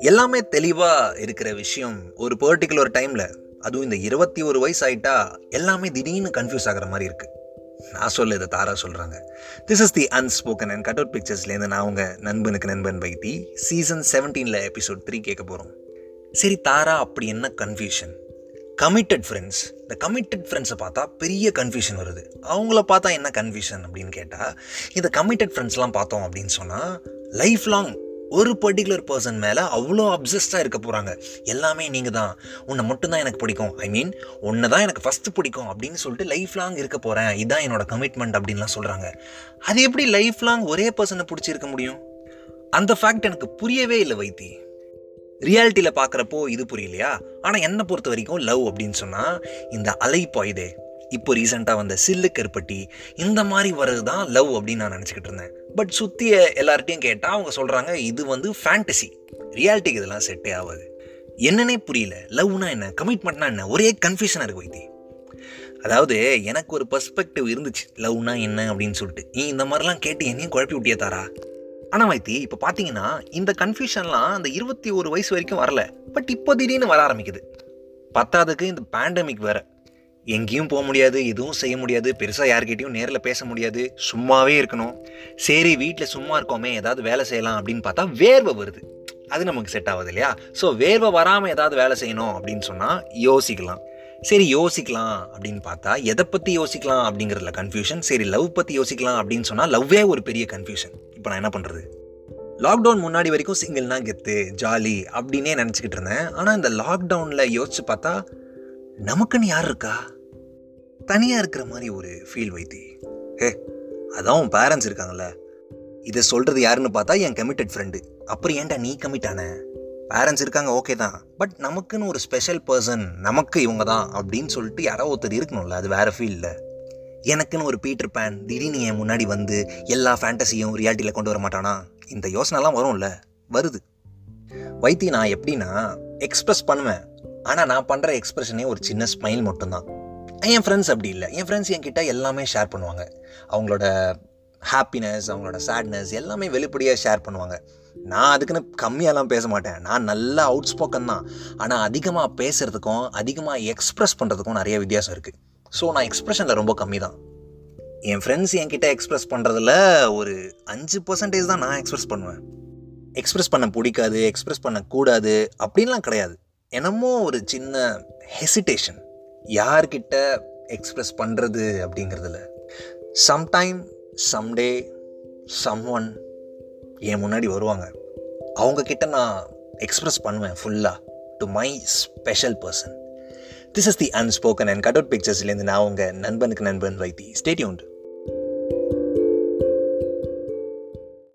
எல்லாமே தெளிவாக இருக்கிற விஷயம் ஒரு பர்டிகுலர் டைமில் அதுவும் இந்த இருபத்தி ஒரு வயசு ஆயிட்டா எல்லாமே திடீர்னு கன்ஃபியூஸ் ஆகிற மாதிரி இருக்குது நான் சொல்ல இதை தாரா சொல்கிறாங்க this is the unspoken and cut out பிக்சர்ஸ்லேருந்து நான் உங்கள் நண்பனுக்கு நண்பன் பைத்தி சீசன் செவன்டீனில் எபிசோட் த்ரீ கேட்க போகிறோம் சரி தாரா அப்படி என்ன கன்ஃபியூஷன் கமிட்டட் ஃப்ரெண்ட்ஸ் இந்த கமிட்டட் ஃப்ரெண்ட்ஸை பார்த்தா பெரிய கன்ஃபியூஷன் வருது. அவங்கள பார்த்தா என்ன கன்ஃபியூஷன் அப்படின்னு கேட்டால் இந்த கமிட்டட் ஃப்ரெண்ட்ஸ்லாம் பார்த்தோம் அப்படின்னு சொன்னால் லைஃப் லாங் ஒரு பர்டிகுலர் பர்சன் மேலே அவ்வளோ அப்சஸ்டாக இருக்க போகிறாங்க எல்லாமே நீங்கள் தான் உன்னை மட்டும்தான் எனக்கு பிடிக்கும். ஐ மீன் உன்னை தான் எனக்கு ஃபஸ்ட்டு பிடிக்கும் அப்படின்னு சொல்லிட்டு லைஃப் லாங் இருக்க போகிறேன் இதான் என்னோட கமிட்மெண்ட் அப்படின்லாம் சொல்கிறாங்க அது எப்படி லைஃப் லாங் ஒரே பர்சனை பிடிச்சிருக்க முடியும்? அந்த ஃபேக்ட் எனக்கு புரியவே இல்லை வைத்தி. ரியாலிட்டியில் பார்க்குறப்போ இது புரியலையா? ஆனால் என்னை பொறுத்த வரைக்கும் லவ் அப்படின்னு சொன்னால் இந்த அலைப்பாயுதே இப்போ ரீசெண்டாக வந்த சில்லு கருப்பட்டி இந்த மாதிரி வர்றது தான் லவ் அப்படின்னு நான் நினச்சிக்கிட்டு இருந்தேன். பட் சுற்றிய எல்லார்ட்டையும் கேட்டால் அவங்க சொல்கிறாங்க இது வந்து ஃபேண்டசி ரியாலிட்டிக்கு இதெல்லாம் செட்டே ஆகாது. என்னன்னே புரியல. லவ்னா என்ன? கமிட்மெண்ட்னா என்ன? ஒரே கன்ஃபியூஷனாக இருக்கு வைத்தி அதாவது எனக்கு ஒரு பர்ஸ்பெக்டிவ் இருந்துச்சு. லவ்னா என்ன அப்படின்னு சொல்லிட்டு. நீ இந்த மாதிரிலாம் கேட்டு என்னையும் குழப்பி விட்டியே தாரா? ஆனால் வைத்தி இப்போ பார்த்தீங்கன்னா இந்த கன்ஃபியூஷன்லாம் அந்த இருபத்தி ஒரு வயசு வரைக்கும் வரல. பட் இப்போ திடீர்னு வர ஆரம்பிக்குது. பத்தாவதுக்கு இந்த பேண்டமிக் வேறு. எங்கேயும் போக முடியாது எதுவும் செய்ய முடியாது பெருசாக யார்கிட்டையும் நேரில் பேச முடியாது சும்மாவே இருக்கணும். சரி வீட்டில் சும்மா இருக்கோமே ஏதாவது வேலை செய்யலாம் அப்படின்னு பார்த்தா வேர்வை வருது. அது நமக்கு செட் ஆகுது இல்லையா? ஸோ வேர்வை வராமல் ஏதாவது வேலை செய்யணும் அப்படின்னு சொன்னால் யோசிக்கலாம். சரி யோசிக்கலாம் அப்படின்னு பார்த்தா எதை பற்றி யோசிக்கலாம் அப்படிங்கிறதுல கன்ஃபியூஷன் சரி லவ் பற்றி யோசிக்கலாம் அப்படின்னு சொன்னால் லவ்வே ஒரு பெரிய கன்ஃபியூஷன் இப்போ நான் என்ன பண்ணுறது லாக்டவுன் முன்னாடி வரைக்கும் சிங்கிள்னா கெத்து ஜாலி அப்படின்னே நினச்சிக்கிட்டு இருந்தேன். ஆனால் இந்த லாக்டவுனில் யோசிச்சு பார்த்தா நமக்குன்னு யார் இருக்கா? தனியாக இருக்கிற மாதிரி ஒரு ஃபீல் வைத்தி. ஹே அதான் உன் பேரண்ட்ஸ் இருக்காங்கல்ல. இதை சொல்கிறது யாருன்னு பார்த்தா என் கமிட்டட் ஃப்ரெண்டு அப்புறம் ஏன்டா நீ கமிட் ஆன? பேரண்ட்ஸ் இருக்காங்க ஓகே தான். பட் நமக்குன்னு ஒரு ஸ்பெஷல் பர்சன் நமக்கு இவங்க தான் அப்படின்னு சொல்லிட்டு யாரோ ஒருத்தர் இருக்கணும்ல அது வேறு ஃபீல்டில் எனக்குன்னு ஒரு பீட்டர் பேன் திடீர்னு என் முன்னாடி வந்து எல்லா ஃபேண்டசியும் ரியாலிட்டியில் கொண்டு வர மாட்டானா? இந்த யோசனைலாம் வரும்ல வருது. வைத்தி நான் எப்படின்னா எக்ஸ்ப்ரெஸ் பண்ணுவேன். ஆனால் நான் பண்ணுற எக்ஸ்ப்ரெஷனே ஒரு சின்ன ஸ்மைல் மட்டும்தான். என் ஃப்ரெண்ட்ஸ் அப்படி இல்லை. என் ஃப்ரெண்ட்ஸ் என்கிட்ட எல்லாமே ஷேர் பண்ணுவாங்க. அவங்களோட ஹாப்பினஸ் அவங்களோட சேட்னஸ் எல்லாமே வெளிப்படையாக ஷேர் பண்ணுவாங்க. நான் அதுக்குன்னு கம்மியாலாம் பேச மாட்டேன் நான் நல்லா அவுட் ஸ்போக்கன் தான். ஆனால் அதிகமாக பேசுகிறதுக்கும் அதிகமாக எக்ஸ்ப்ரெஸ் பண்ணுறதுக்கும் நிறைய வித்தியாசம் இருக்குது ஸோ நான் எக்ஸ்ப்ரெஷனில் ரொம்ப கம்மி தான் என் ஃப்ரெண்ட்ஸ் என்கிட்ட எக்ஸ்ப்ரெஸ் பண்ணுறதுல ஒரு அஞ்சு பர்சன்டேஜ் தான் நான் எக்ஸ்ப்ரெஸ் பண்ணுவேன். எக்ஸ்ப்ரெஸ் பண்ண பிடிக்காது எக்ஸ்ப்ரெஸ் பண்ணக்கூடாது அப்படின்லாம் கிடையாது. என்னமோ ஒரு சின்ன ஹெசிடேஷன் யார்கிட்ட எக்ஸ்ப்ரெஸ் பண்ணுறது அப்படிங்கிறதுல. சம்டைம் சம்டே சம் ஒன் என் முன்னாடி வருவாங்க. அவங்கக்கிட்ட நான் எக்ஸ்ப்ரெஸ் பண்ணுவேன் ஃபுல்லாக to my special person this is the unspoken and cut out பிக்சர்ஸ்லேருந்து நான் உங்கள் நண்பனுக்கு நண்பன் வைத்தி. ஸ்டேட்யூண்ட்